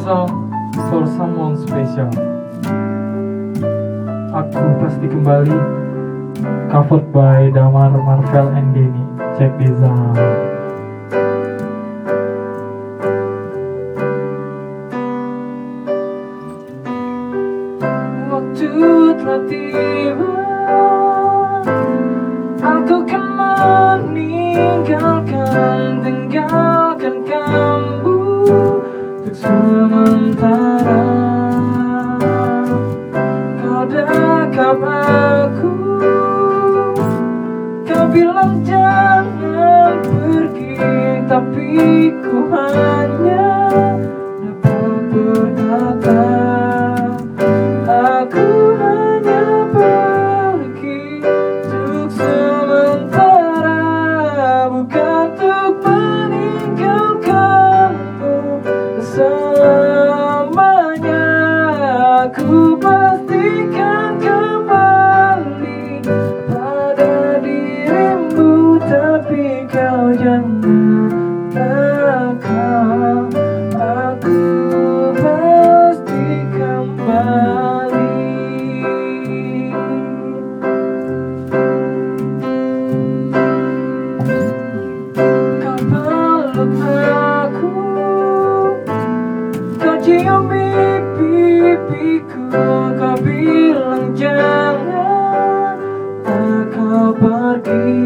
song for someone special. Aku pasti kembali covered by Damar, Marvel, and Denny. Check this out. Waktu telah tiba Aku kan meninggalkan dengan sementara. Kau dekap aku kau bilang jangan pergi tapi ku hanya cium pipiku Kau bilang jangan Kau pergi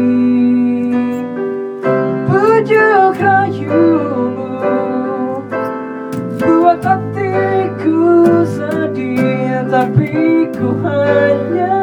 Pujuk rayumu Buat hatiku sedih Tapi ku hanya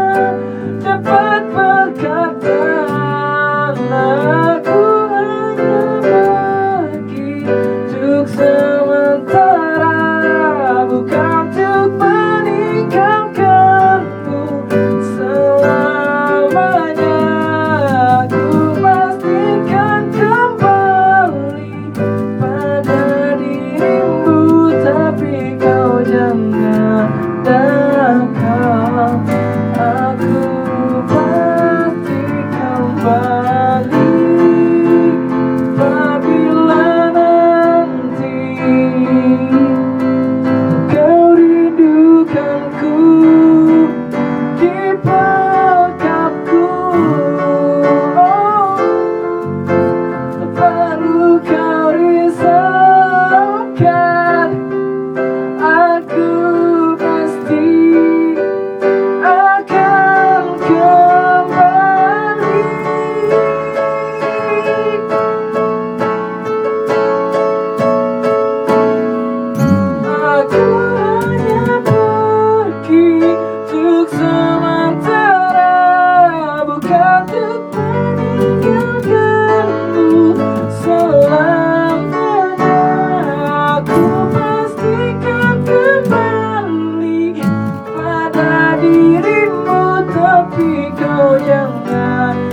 kau yang ada